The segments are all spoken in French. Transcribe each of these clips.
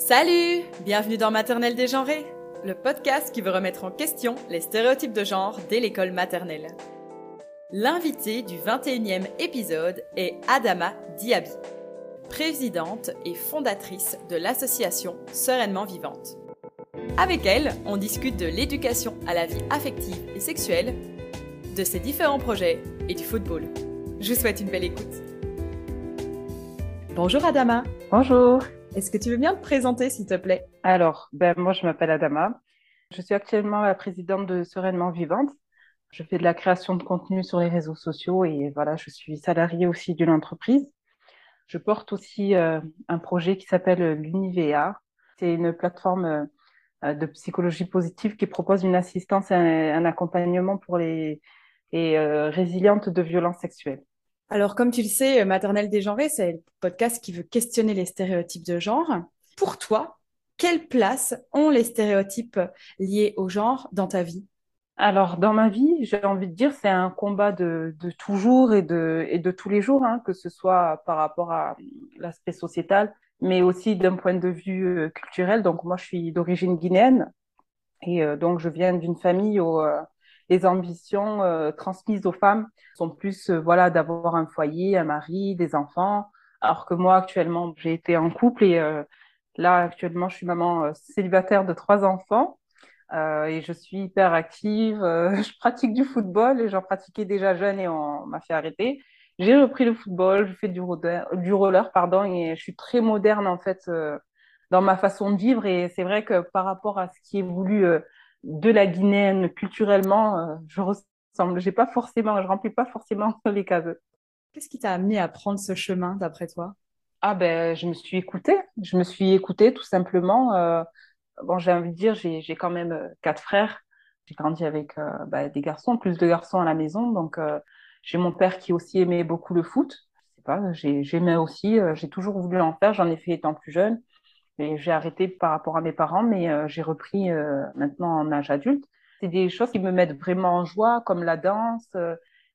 Salut Bienvenue dans Maternelle dégenrée, le podcast qui veut remettre en question les stéréotypes de genre dès l'école maternelle. L'invité du 21e épisode est Adama Diaby, présidente et fondatrice de l'association Sereinement Vivante. Avec elle, on discute de l'éducation à la vie affective et sexuelle, de ses différents projets et du football. Je vous souhaite une belle écoute. Bonjour Adama. Bonjour. Est-ce que tu veux bien te présenter, s'il te plaît? Alors, ben, moi, je m'appelle Adama. Je suis actuellement la présidente de Sereinement Vivante. Je fais de la création de contenu sur les réseaux sociaux et voilà, je suis salariée aussi d'une entreprise. Je porte aussi euh, un projet qui s'appelle l'Univea. C'est une plateforme euh, de psychologie positive qui propose une assistance et un, accompagnement pour les, les euh, résilientes de violences sexuelles. Alors, comme tu le sais, Maternelle dégenrée, c'est le podcast qui veut questionner les stéréotypes de genre. Pour toi, quelle place ont les stéréotypes liés au genre dans ta vie? Alors, dans ma vie, j'ai envie de dire, c'est un combat de, toujours et de, tous les jours, hein, que ce soit par rapport à l'aspect sociétal, mais aussi d'un point de vue euh, culturel. Donc, moi, je suis d'origine guinéenne et euh, donc je viens d'une famille où euh, les ambitions transmises aux femmes sont plus, voilà, d'avoir un foyer, un mari, des enfants. Alors que moi, actuellement, j'ai été en couple et là, actuellement, je suis maman célibataire de trois enfants. Euh, et je suis hyper active. Euh, je pratique du football et j'en pratiquais déjà jeune et on m'a fait arrêter. J'ai repris le football, je fais du roller, du roller pardon, et je suis très moderne en fait euh, dans ma façon de vivre. Et c'est vrai que par rapport à ce qui est voulu de la Guinéenne culturellement, je ressemble. J'ai pas forcément, je remplis pas forcément les cases. Qu'est-ce qui t'a amené à prendre ce chemin d'après toi? Ah ben, je me suis écoutée. Je me suis écoutée tout simplement bon, j'ai envie de dire, j'ai quand même euh, quatre frères. J'ai grandi avec euh, bah, des garçons, plus de garçons à la maison. Donc, euh, j'ai mon père qui aussi aimait beaucoup le foot. Je sais pas, j'aimais aussi, j'ai toujours voulu en faire. J'en ai fait étant plus jeune. J'ai arrêté par rapport à mes parents, mais j'ai repris maintenant en âge adulte. C'est des choses qui me mettent vraiment en joie, comme la danse.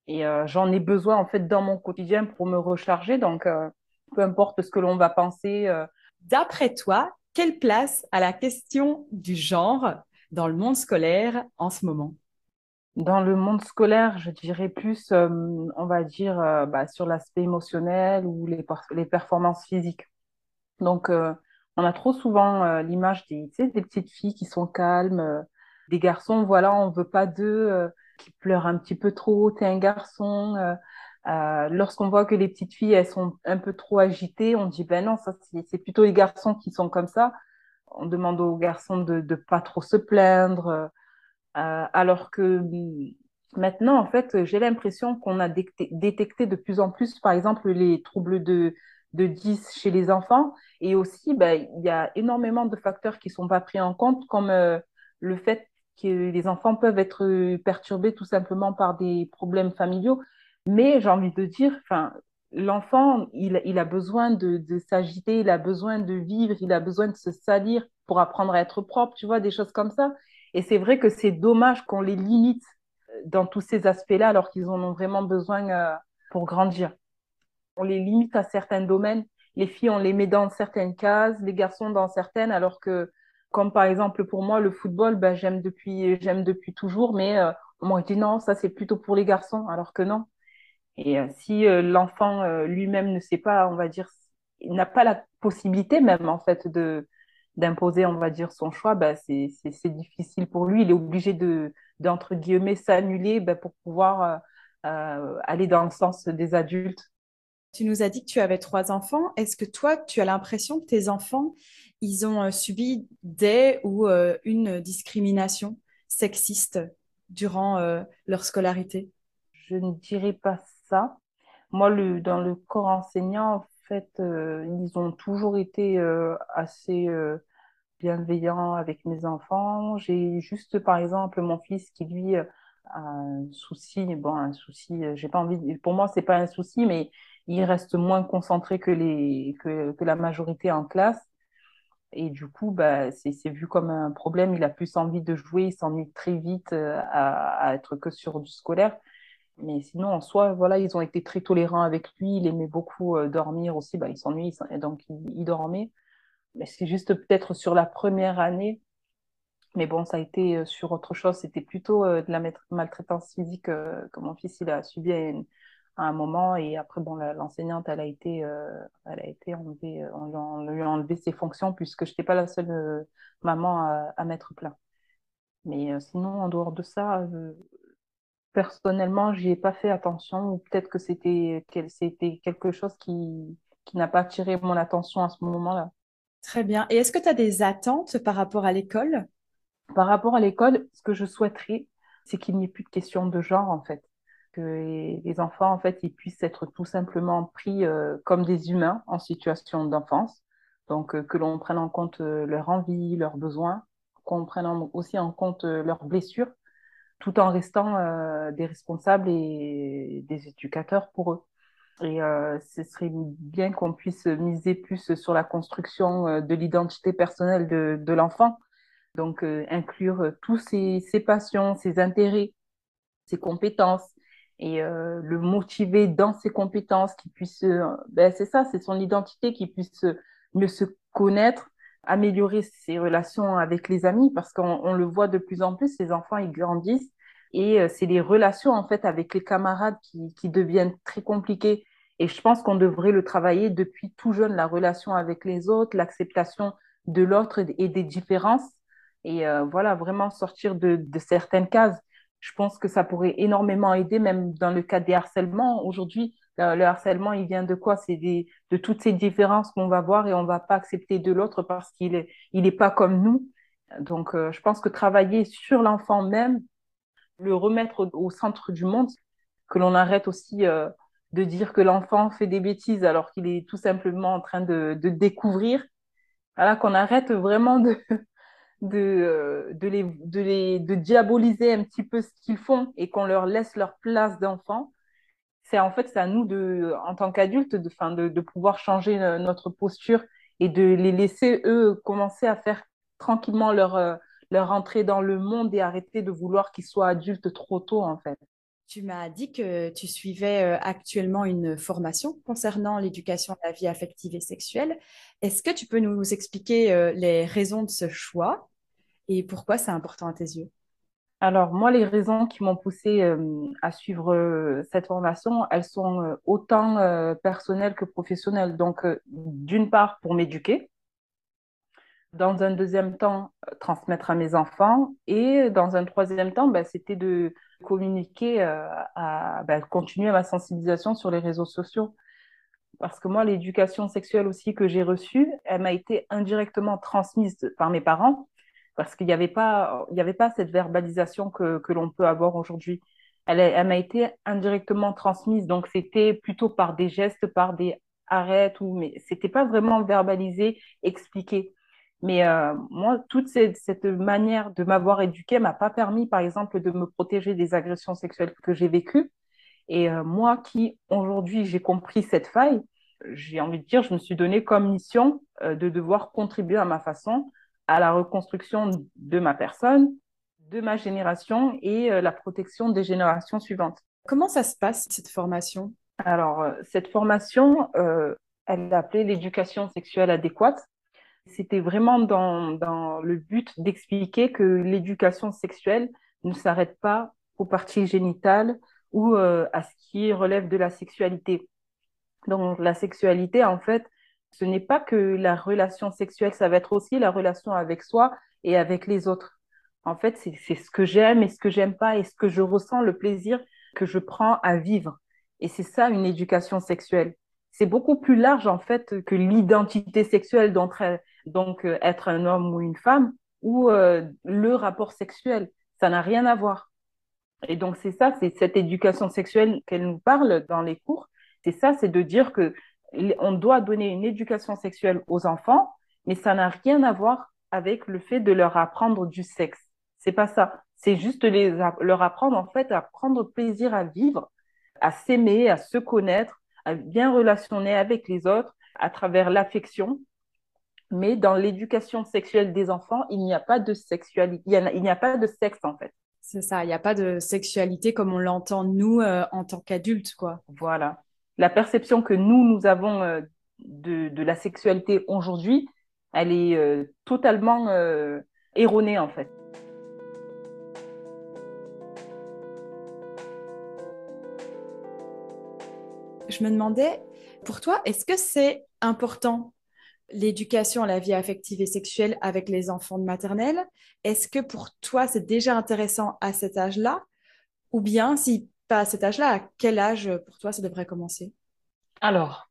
et j'en ai besoin, en fait, dans mon quotidien pour me recharger. Donc, peu importe ce que l'on va penser. D'après toi, quelle place a la question du genre dans le monde scolaire en ce moment? Dans le monde scolaire, je dirais plus, euh, on va dire, euh, bah, sur l'aspect émotionnel ou les, les performances physiques. Donc, euh, on a trop souvent l'image des, des petites filles qui sont calmes, des garçons, voilà, on veut pas d'eux qui pleurent un petit peu trop, t'es un garçon. Euh, lorsqu'on voit que les petites filles, elles sont un peu trop agitées, on dit, ben non, ça, c'est plutôt les garçons qui sont comme ça. On demande aux garçons de ne pas trop se plaindre. Euh, alors que maintenant, en fait, j'ai l'impression qu'on a détecté de plus en plus, par exemple, les troubles de, de 10 chez les enfants. Et aussi, ben, il y a énormément de facteurs qui ne sont pas pris en compte, comme euh, le fait que les enfants peuvent être perturbés tout simplement par des problèmes familiaux. Mais j'ai envie de dire, l'enfant, il, il, a besoin de, de s'agiter, il a besoin de vivre, il a besoin de se salir pour apprendre à être propre, tu vois, des choses comme ça. Et c'est vrai que c'est dommage qu'on les limite euh, dans tous ces aspects-là alors qu'ils en ont vraiment besoin euh, pour grandir. On les limite à certains domaines. Les filles, on les met dans certaines cases, les garçons dans certaines, alors que, comme par exemple pour moi, le football, ben, j'aime depuis, depuis toujours, mais euh, on m'a dit non, ça c'est plutôt pour les garçons, alors que non. Et euh, si euh, l'enfant euh, lui-même ne sait pas, on va dire, il n'a pas la possibilité même en fait de d'imposer, on va dire, son choix, bah, c'est difficile pour lui. Il est obligé de d'entre guillemets s'annuler bah, pour pouvoir aller dans le sens des adultes. Tu nous as dit que tu avais trois enfants. Est-ce que toi, tu as l'impression que tes enfants, ils ont subi des ou une discrimination sexiste durant leur scolarité? Je ne dirais pas ça. Moi, dans le corps enseignant, en fait, euh, ils ont toujours été euh, assez euh, bienveillants avec mes enfants. J'ai juste, par exemple, mon fils qui, lui, a un souci. Bon, un souci, j'ai pas envie. Pour moi, c'est pas un souci, mais il reste moins concentré que, la majorité en classe. Et du coup, bah, c'est vu comme un problème. Il a plus envie de jouer, il s'ennuie très vite à, à, être que sur du scolaire. Mais sinon, en soi, voilà, ils ont été très tolérants avec lui. Il aimait beaucoup euh, dormir aussi. Bah, il s'ennuie, donc il, dormait. Mais c'est juste peut-être sur la première année. Mais bon, ça a été euh, sur autre chose. C'était plutôt euh, de la maltraitance physique euh, que mon fils il a subi à, un moment. Et après, bon, l'enseignante, elle a été, elle a été enlevée, on lui a, enlevé ses fonctions puisque je n'étais pas la seule maman à, à mettre plein. Mais sinon, en dehors de ça, personnellement, j'y ai pas fait attention, ou peut-être que c'était c'était quelque chose qui, qui n'a pas attiré mon attention à ce moment-là. Très bien. Et est-ce que tu as des attentes par rapport à l'école? Par rapport à l'école, ce que je souhaiterais, c'est qu'il n'y ait plus de questions de genre, en fait. Que les enfants, en fait, ils puissent être tout simplement pris euh, comme des humains en situation d'enfance. Donc, euh, que l'on prenne en compte euh, leur envie, leurs besoins, qu'on prenne aussi en compte leurs blessures tout en restant des responsables et des éducateurs pour eux. Et ce serait bien qu'on puisse miser plus sur la construction de l'identité personnelle de, l'enfant, donc inclure tous ses, passions, ses intérêts, ses compétences, et le motiver dans ses compétences, qui puisse, ben c'est ça, c'est son identité, qui puisse mieux se connaître, améliorer ses relations avec les amis, parce qu'on le voit de plus en plus, les enfants, ils grandissent et euh, c'est les relations en fait avec les camarades qui, qui deviennent très compliquées. Et je pense qu'on devrait le travailler depuis tout jeune, la relation avec les autres, l'acceptation de l'autre et des différences. Et euh, voilà, vraiment sortir de, de, certaines cases. Je pense que ça pourrait énormément aider, même dans le cas des harcèlements. Aujourd'hui, le, harcèlement, il vient de quoi? C'est de toutes ces différences qu'on va voir et on ne va pas accepter de l'autre parce qu'il n'est il est pas comme nous. Donc, euh, je pense que travailler sur l'enfant même, le remettre au, centre du monde, que l'on arrête aussi euh, de dire que l'enfant fait des bêtises alors qu'il est tout simplement en train de, découvrir. Voilà, qu'on arrête vraiment de, de, euh, de, les, de, les, de diaboliser un petit peu ce qu'ils font et qu'on leur laisse leur place d'enfant. C'est en fait, à nous, de, en tant qu'adultes, de, de, de pouvoir changer notre posture et de les laisser, eux, commencer à faire tranquillement leur, euh, leur entrer dans le monde et arrêter de vouloir qu'ils soient adultes trop tôt, en fait. Tu m'as dit que tu suivais euh, actuellement une formation concernant l'éducation à la vie affective et sexuelle. Est-ce que tu peux nous expliquer euh, les raisons de ce choix? Et pourquoi c'est important à tes yeux? Alors, moi, les raisons qui m'ont poussé euh, à suivre cette formation, elles sont autant personnelles que professionnelles. Donc, d'une part, pour m'éduquer, dans un deuxième temps, euh, transmettre à mes enfants. Et dans un troisième temps, bah, c'était de communiquer, euh, à, bah, continuer ma sensibilisation sur les réseaux sociaux. Parce que moi, l'éducation sexuelle aussi que j'ai reçue, elle m'a été indirectement transmise par mes parents, parce qu'il n'y avait, pas, il avait pas cette verbalisation que, que l'on peut avoir aujourd'hui. Elle, elle m'a été indirectement transmise, donc c'était plutôt par des gestes, par des arrêts, ou, mais c'était pas vraiment verbalisé, expliqué. Mais euh, moi, toute cette, manière de m'avoir éduquée m'a pas permis, par exemple, de me protéger des agressions sexuelles que j'ai vécues. Et euh, moi, qui aujourd'hui j'ai compris cette faille, j'ai envie de dire, je me suis donné comme mission euh, de devoir contribuer à ma façon à la reconstruction de ma personne, de ma génération et la protection des générations suivantes. Comment ça se passe, cette formation? Alors, cette formation, elle est appelée l'éducation sexuelle adéquate. C'était vraiment dans, dans le but d'expliquer que l'éducation sexuelle ne s'arrête pas aux parties génitales ou euh, à ce qui relève de la sexualité. Donc la sexualité, en fait, ce n'est pas que la relation sexuelle, ça va être aussi la relation avec soi et avec les autres. En fait, c'est ce que j'aime et ce que j'aime pas et ce que je ressens, le plaisir que je prends à vivre. Et c'est ça une éducation sexuelle. C'est beaucoup plus large en fait que l'identité sexuelle d'entre donc euh, être un homme ou une femme, ou euh, le rapport sexuel. Ça n'a rien à voir. Et donc c'est ça, c'est cette éducation sexuelle qu'elle nous parle dans les cours. C'est ça, c'est de dire que on doit donner une éducation sexuelle aux enfants, mais ça n'a rien à voir avec le fait de leur apprendre du sexe. C'est pas ça. C'est juste les, leur apprendre en fait à prendre plaisir à vivre, à s'aimer, à se connaître, à bien relationner avec les autres à travers l'affection mais dans l'éducation sexuelle des enfants, il n'y a pas de sexualité, il n'y a, pas de sexe en fait. C'est ça, il n'y a pas de sexualité comme on l'entend nous euh, en tant qu'adultes, quoi. Voilà. La perception que nous, nous avons euh, de, la sexualité aujourd'hui, elle est totalement erronée en fait. Je me demandais, pour toi, est-ce que c'est important l'éducation à la vie affective et sexuelle avec les enfants de maternelle? Est-ce que pour toi, c'est déjà intéressant à cet âge-là? Ou bien, si pas à cet âge-là, à quel âge pour toi ça devrait commencer? Alors,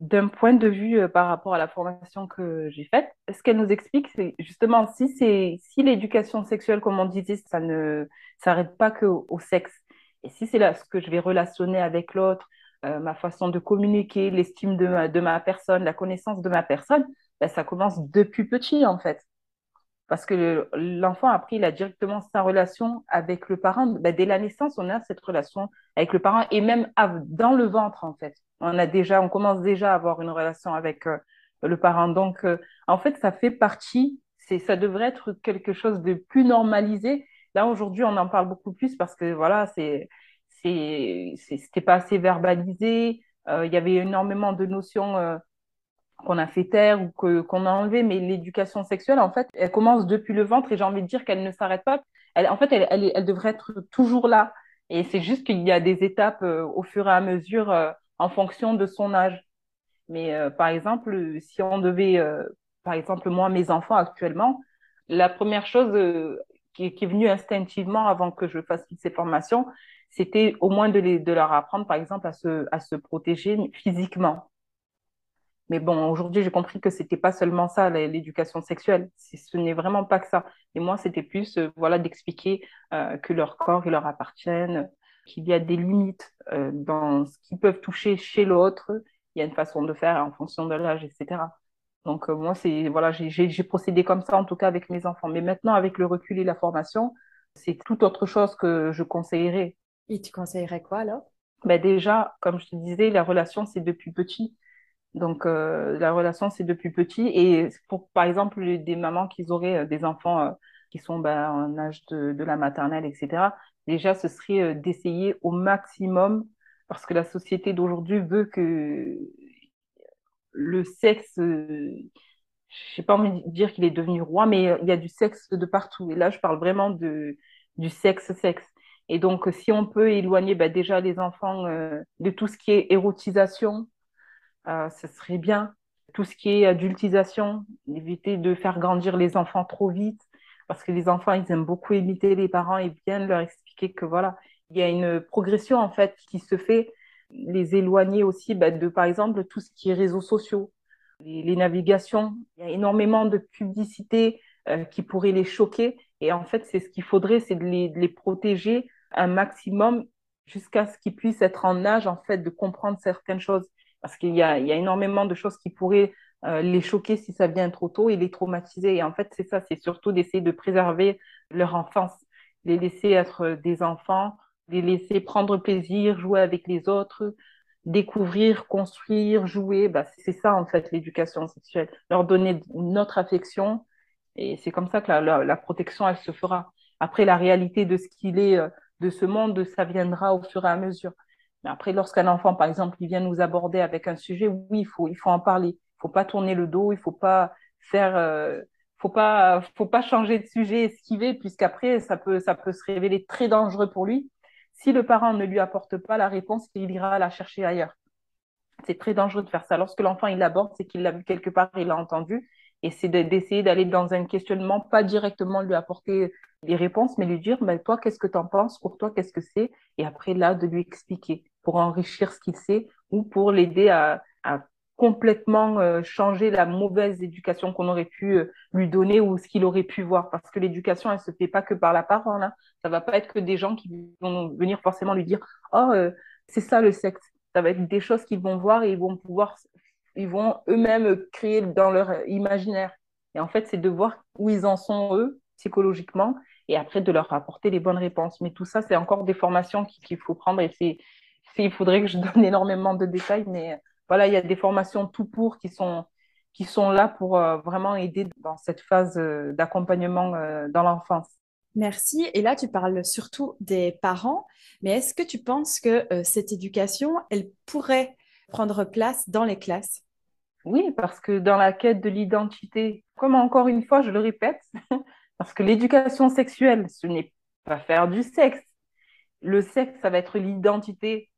d'un point de vue euh, par rapport à la formation que j'ai faite, ce qu'elle nous explique, c'est justement si si l'éducation sexuelle, comme on disait, ça ne s'arrête pas que au, sexe, et si c'est là ce que je vais relationner avec l'autre, euh, ma façon de communiquer, l'estime de ma, de ma personne, la connaissance de ma personne, ben, ça commence depuis petit en fait. Parce que l'enfant, après, il a directement sa relation avec le parent. Ben, dès la naissance, on a cette relation avec le parent et même dans le ventre, en fait. On a déjà, on commence déjà à avoir une relation avec euh, le parent. Donc, euh, en fait, ça fait partie, ça devrait être quelque chose de plus normalisé. Là, aujourd'hui, on en parle beaucoup plus parce que, voilà, c'est, c'est, c'était pas assez verbalisé. Euh, il y avait énormément de notions qu'on a fait taire ou que, qu'on a enlevé, mais l'éducation sexuelle, en fait, elle commence depuis le ventre et j'ai envie de dire qu'elle ne s'arrête pas. Elle, en fait, elle, elle, devrait être toujours là. Et c'est juste qu'il y a des étapes au fur et à mesure en fonction de son âge. Mais euh, par exemple, si on devait, euh, par exemple, moi, mes enfants actuellement, la première chose euh, qui, qui, est venue instinctivement avant que je fasse toutes ces formations, c'était au moins de, les, de leur apprendre, par exemple, à se, à se protéger physiquement. Mais bon, aujourd'hui, j'ai compris que c'était pas seulement ça, l'éducation sexuelle. Ce n'est vraiment pas que ça. Et moi, c'était plus, voilà, d'expliquer que leur corps, il leur appartiennent, qu'il y a des limites euh, dans ce qu'ils peuvent toucher chez l'autre. Il y a une façon de faire en fonction de l'âge, etc. Donc euh, moi, c'est voilà, j'ai procédé comme ça en tout cas avec mes enfants. Mais maintenant, avec le recul et la formation, c'est tout autre chose que je conseillerais. Et tu conseillerais quoi alors? Ben déjà, comme je te disais, la relation c'est depuis petit. Donc euh, la relation c'est depuis petit et pour par exemple des mamans qui auraient des enfants qui sont ben, en âge de, la maternelle, etc déjà, ce serait euh, d'essayer au maximum, parce que la société d'aujourd'hui veut que le sexe, euh, je n'ai pas envie de dire qu'il est devenu roi, mais il y a du sexe de partout. Et là, je parle vraiment de, du sexe-sexe. Et donc, si on peut éloigner bah, déjà les enfants euh, de tout ce qui est érotisation, ce serait bien. Tout ce qui est adultisation, éviter de faire grandir les enfants trop vite, parce que les enfants, ils aiment beaucoup imiter les parents et bien leur expliquer que voilà, il y a une progression en fait qui se fait, les éloigner aussi bah, de, par exemple, tout ce qui est réseaux sociaux, les, navigations. Il y a énormément de publicité euh, qui pourrait les choquer. Et en fait, c'est ce qu'il faudrait, c'est de les, de les protéger un maximum jusqu'à ce qu'ils puissent être en âge en fait de comprendre certaines choses. Parce qu'il y a, énormément de choses qui pourraient euh, les choquer si ça vient trop tôt et les traumatiser. Et en fait, c'est ça, c'est surtout d'essayer de préserver leur enfance, les laisser être des enfants, les laisser prendre plaisir, jouer avec les autres, découvrir, construire, jouer. Bah, c'est ça, en fait, l'éducation sexuelle. Leur donner notre affection. Et c'est comme ça que la, la, protection, elle se fera. Après, la réalité de ce qu'il est, euh, de ce monde, ça viendra au fur et à mesure. Après, lorsqu'un enfant, par exemple, il vient nous aborder avec un sujet, oui, il faut, il faut en parler faut pas tourner le dos, il faut pas faire, euh, faut pas, faut pas changer de sujet, esquiver, puisqu'après ça peut, ça peut se révéler très dangereux pour lui. Si le parent ne lui apporte pas la réponse, il ira la chercher ailleurs. C'est très dangereux de faire ça. Lorsque l'enfant il l'aborde, c'est qu'il l'a vu quelque part, il l'a entendu, et c'est d'essayer d'aller dans un questionnement, pas directement lui apporter les réponses, mais lui dire, mais toi, qu'est-ce que tu en penses? Pour toi, qu'est-ce que c'est? Et après, là, de lui expliquer pour enrichir ce qu'il sait ou pour l'aider à, complètement euh, changer la mauvaise éducation qu'on aurait pu euh, lui donner ou ce qu'il aurait pu voir. Parce que l'éducation, elle se fait pas que par la parole. Hein. Ça va pas être que des gens qui vont venir forcément lui dire oh euh, c'est ça le sexe. Ça va être des choses qu'ils vont voir et ils vont pouvoir, ils vont eux-mêmes créer dans leur imaginaire. Et en fait, c'est de voir où ils en sont eux psychologiquement et après de leur apporter les bonnes réponses. Mais tout ça, c'est encore des formations qu'il faut prendre et c'est, il faudrait que je donne énormément de détails, mais voilà, il y a des formations tout pour qui sont, qui sont là pour euh, vraiment aider dans cette phase euh, d'accompagnement euh, dans l'enfance. Merci. Et là, tu parles surtout des parents, mais est-ce que tu penses que cette éducation, elle pourrait prendre place dans les classes? Oui, parce que dans la quête de l'identité, comme encore une fois, je le répète, parce que l'éducation sexuelle, ce n'est pas faire du sexe. Le sexe, ça va être l'identité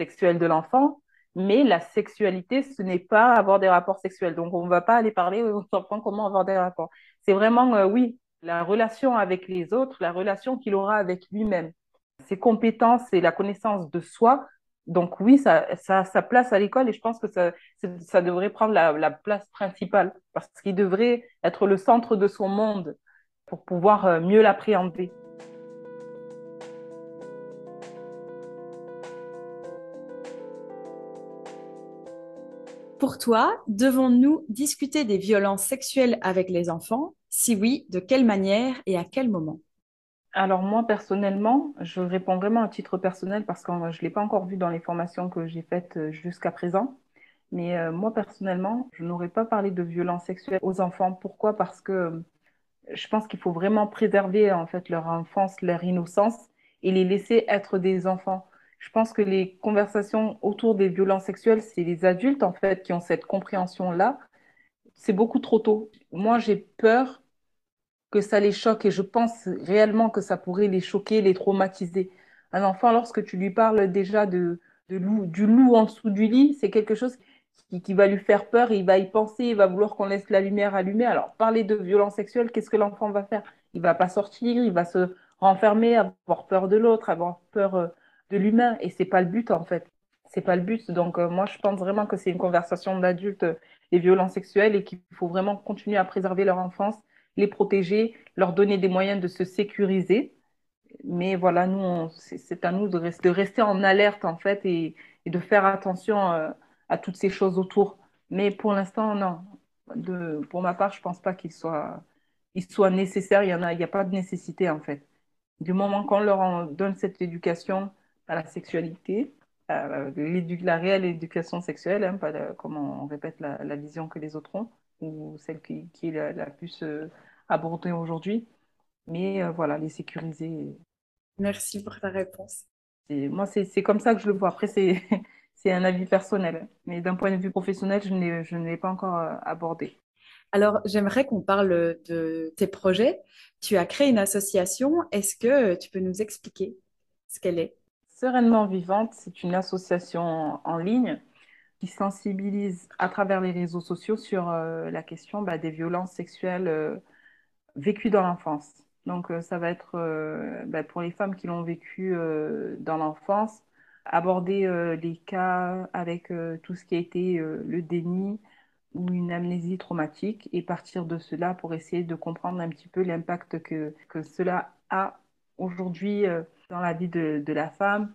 sexuelle de l'enfant, mais la sexualité, ce n'est pas avoir des rapports sexuels. Donc, on ne va pas aller parler aux enfants comment avoir des rapports. C'est vraiment, euh, oui, la relation avec les autres, la relation qu'il aura avec lui-même. Ses compétences et la connaissance de soi. Donc, oui, ça, ça sa place à l'école et je pense que ça, ça devrait prendre la, la place principale parce qu'il devrait être le centre de son monde pour pouvoir euh, mieux l'appréhender. Pour toi, devons-nous discuter des violences sexuelles avec les enfants? Si oui, de quelle manière et à quel moment? Alors moi, personnellement, je réponds vraiment à titre personnel parce que je ne l'ai pas encore vu dans les formations que j'ai faites euh, jusqu'à présent. Mais euh, moi, personnellement, je n'aurais pas parlé de violences sexuelles aux enfants. Pourquoi? Parce que euh, je pense qu'il faut vraiment préserver en fait leur enfance, leur innocence et les laisser être des enfants. Je pense que les conversations autour des violences sexuelles, c'est les adultes en fait qui ont cette compréhension-là. C'est beaucoup trop tôt. Moi, j'ai peur que ça les choque et je pense réellement que ça pourrait les choquer, les traumatiser. Un enfant, lorsque tu lui parles déjà de, du loup en dessous du lit, c'est quelque chose qui, va lui faire peur, il va y penser, il va vouloir qu'on laisse la lumière allumée. Alors, parler de violence sexuelle, qu'est-ce que l'enfant va faire? Il va pas sortir, il va se renfermer, avoir peur de l'autre, avoir peur euh, de l'humain et c'est pas le but en fait. C'est pas le but. Donc euh, moi je pense vraiment que c'est une conversation d'adultes euh, les violences sexuelles et qu'il faut vraiment continuer à préserver leur enfance, les protéger, leur donner des moyens de se sécuriser. Mais voilà, nous c'est à nous de, rester, en alerte en fait et, de faire attention euh, à toutes ces choses autour. Mais pour l'instant non. Pour ma part, je pense pas qu'il soit, nécessaire. Il y en a, il n'y a pas de nécessité en fait. Du moment qu'on leur donne cette éducation, à la sexualité, à la réelle éducation sexuelle, hein, pas comme on répète la, la, vision que les autres ont, ou celle qui, qui est la, la plus euh, abordée aujourd'hui. Mais euh, voilà, les sécuriser. Merci pour ta réponse. Et moi, c'est comme ça que je le vois. Après, c'est un avis personnel. Mais d'un point de vue professionnel, je ne l'ai pas encore euh, abordé. Alors, j'aimerais qu'on parle de tes projets. Tu as créé une association. Est-ce que tu peux nous expliquer ce qu'elle est? Sereinement Vivante, c'est une association en ligne qui sensibilise à travers les réseaux sociaux sur euh, la question bah, des violences sexuelles euh, vécues dans l'enfance. Donc euh, ça va être bah, pour les femmes qui l'ont vécu dans l'enfance, aborder les cas avec tout ce qui a été le déni ou une amnésie traumatique et partir de cela pour essayer de comprendre un petit peu l'impact que, que cela a aujourd'hui dans la vie de, de la femme,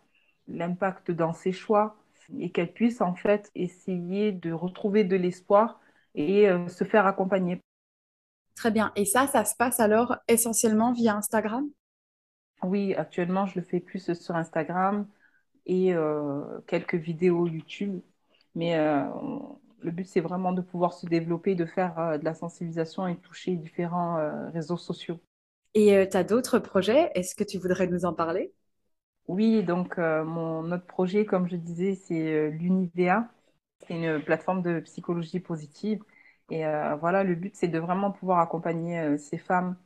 l'impact dans ses choix, et qu'elle puisse en fait essayer de retrouver de l'espoir et euh, se faire accompagner. Très bien. Et ça, ça se passe alors essentiellement via Instagram? Oui, actuellement, je le fais plus sur Instagram et euh, quelques vidéos YouTube. Mais euh, le but, c'est vraiment de pouvoir se développer, de faire de la sensibilisation et toucher différents réseaux sociaux. Et euh, tu as d'autres projets? Est-ce que tu voudrais nous en parler? Oui, donc euh, mon autre projet, comme je disais, c'est euh, l'Univea. C'est une plateforme de psychologie positive. Et euh, voilà, le but, c'est de vraiment pouvoir accompagner euh, ces femmes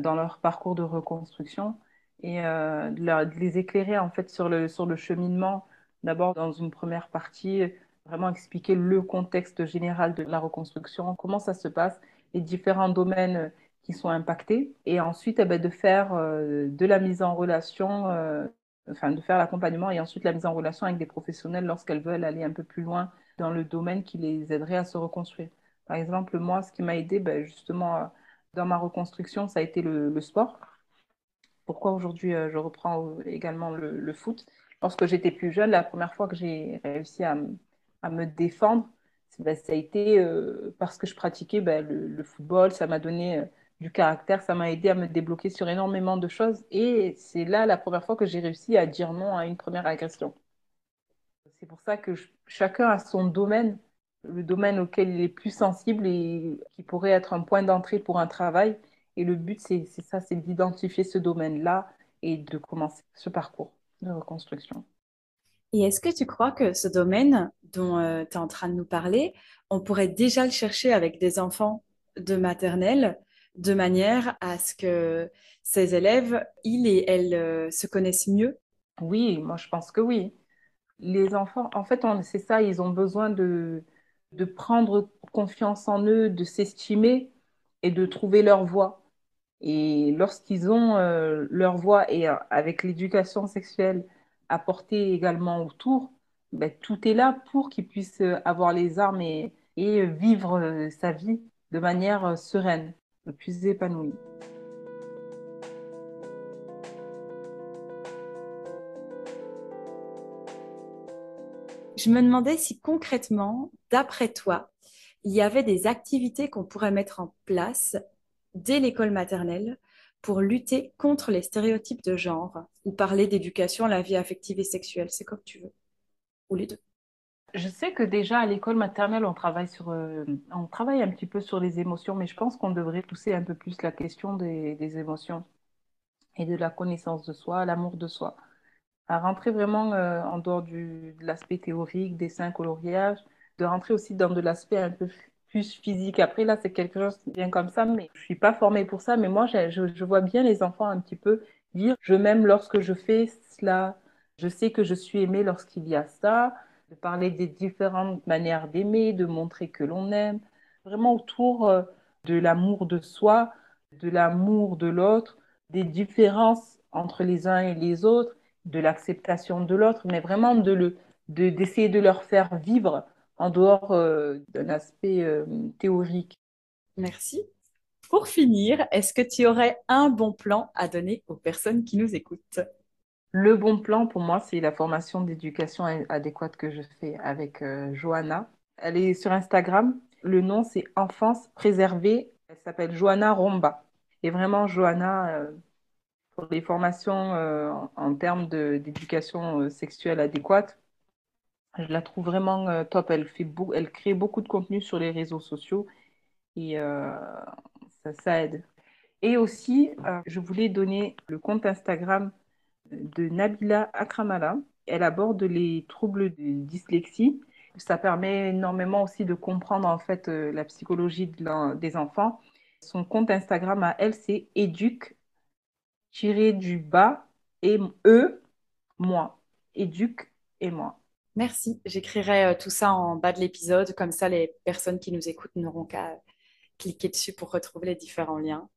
dans leur parcours de reconstruction et de, de les éclairer en fait sur le, sur le cheminement. D'abord, dans une première partie, vraiment expliquer le contexte général de la reconstruction, comment ça se passe, les différents domaines qui sont impactés, et ensuite eh ben, de faire euh, de la mise en relation, euh, enfin de faire l'accompagnement et ensuite la mise en relation avec des professionnels lorsqu'elles veulent aller un peu plus loin dans le domaine qui les aiderait à se reconstruire. Par exemple, moi, ce qui m'a aidé, ben, justement, euh, dans ma reconstruction, ça a été le, sport. Pourquoi aujourd'hui je reprends également le, foot? Lorsque j'étais plus jeune, la première fois que j'ai réussi à, me défendre, ben, ça a été parce que je pratiquais le, football, ça m'a donné du caractère, ça m'a aidé à me débloquer sur énormément de choses. Et c'est là la première fois que j'ai réussi à dire non à une première agression. C'est pour ça que chacun a son domaine, le domaine auquel il est plus sensible et qui pourrait être un point d'entrée pour un travail. Et le but, c'est ça, c'est d'identifier ce domaine-là et de commencer ce parcours de reconstruction. Et est-ce que tu crois que ce domaine dont tu es en train de nous parler, on pourrait déjà le chercher avec des enfants de maternelle de manière à ce que ces élèves, ils et elles se connaissent mieux Oui, moi je pense que oui. Les enfants, en fait, c'est ça, ils ont besoin de, de prendre confiance en eux, de s'estimer et de trouver leur voie. Et lorsqu'ils ont euh, leur voie et euh, avec l'éducation sexuelle apportée également autour, ben, tout est là pour qu'ils puissent euh, avoir les armes et, vivre sa vie de manière sereine, plus épanouie. Je me demandais si concrètement, d'après toi, il y avait des activités qu'on pourrait mettre en place dès l'école maternelle pour lutter contre les stéréotypes de genre ou parler d'éducation à la vie affective et sexuelle. C'est comme tu veux. Ou les deux. Je sais que déjà à l'école maternelle, on travaille sur, euh, on travaille un petit peu sur les émotions, mais je pense qu'on devrait pousser un peu plus la question des, émotions et de la connaissance de soi, l'amour de soi à rentrer vraiment euh, en dehors de l'aspect théorique, dessin, coloriage, de rentrer aussi dans de l'aspect un peu plus physique. Après, là, c'est quelque chose qui vient comme ça, mais je suis pas formée pour ça. Mais moi, je vois bien les enfants un petit peu dire je m'aime lorsque je fais cela, je sais que je suis aimée lorsqu'il y a ça, de parler des différentes manières d'aimer, de montrer que l'on aime, vraiment autour euh, de l'amour de soi, de l'amour de l'autre, des différences entre les uns et les autres de l'acceptation de l'autre, mais vraiment de le, d'essayer de, leur faire vivre en dehors euh, d'un aspect euh, théorique. Merci. Pour finir, est-ce que tu aurais un bon plan à donner aux personnes qui nous écoutent? Le bon plan pour moi, c'est la formation d'éducation adéquate que je fais avec euh, Johanna. Elle est sur Instagram. Le nom, c'est Enfance préservée. Elle s'appelle Johanna Romba. Et vraiment, Johanna, les formations euh, en, termes d'éducation euh, sexuelle adéquate, je la trouve vraiment euh, top. Elle, fait elle crée beaucoup de contenu sur les réseaux sociaux et ça, aide. Et aussi, je voulais donner le compte Instagram de Nabila Akramala. Elle aborde les troubles de dyslexie. Ça permet énormément aussi de comprendre en fait la psychologie des enfants. Son compte Instagram à elle, c'est éduque tiré du bas et e, moi. Éduque et moi. Merci. J'écrirai euh, tout ça en bas de l'épisode. Comme ça, les personnes qui nous écoutent n'auront qu'à cliquer dessus pour retrouver les différents liens.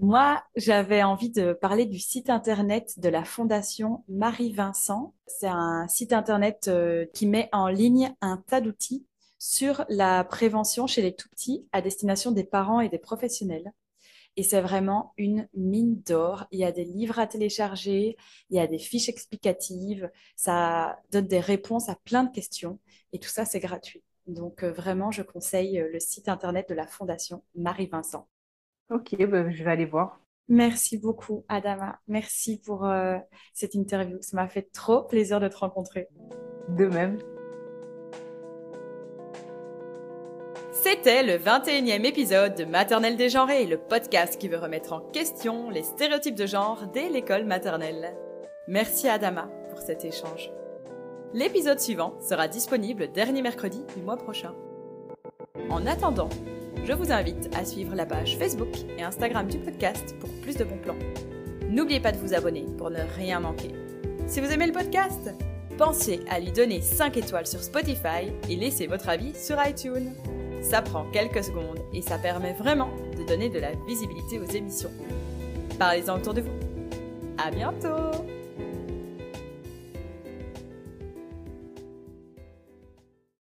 Moi, j'avais envie de parler du site internet de la Fondation Marie-Vincent. C'est un site internet euh, qui met en ligne un tas d'outils sur la prévention chez les tout-petits à destination des parents et des professionnels. Et c'est vraiment une mine d'or. Il y a des livres à télécharger, il y a des fiches explicatives, ça donne des réponses à plein de questions. Et tout ça, c'est gratuit. Donc euh, vraiment, je conseille euh, le site internet de la Fondation Marie-Vincent. Ok, bah, je vais aller voir. Merci beaucoup, Adama. Merci pour euh, cette interview. Ça m'a fait trop plaisir de te rencontrer. De même. C'était le 21e épisode de Maternelle dégenrée, le podcast qui veut remettre en question les stéréotypes de genre dès l'école maternelle. Merci à Adama pour cet échange. L'épisode suivant sera disponible dernier mercredi du mois prochain. En attendant, je vous invite à suivre la page Facebook et Instagram du podcast pour plus de bons plans. N'oubliez pas de vous abonner pour ne rien manquer. Si vous aimez le podcast, pensez à lui donner 5 étoiles sur Spotify et laissez votre avis sur iTunes. Ça prend quelques secondes et ça permet vraiment de donner de la visibilité aux émissions. Parlez-en autour de vous. À bientôt!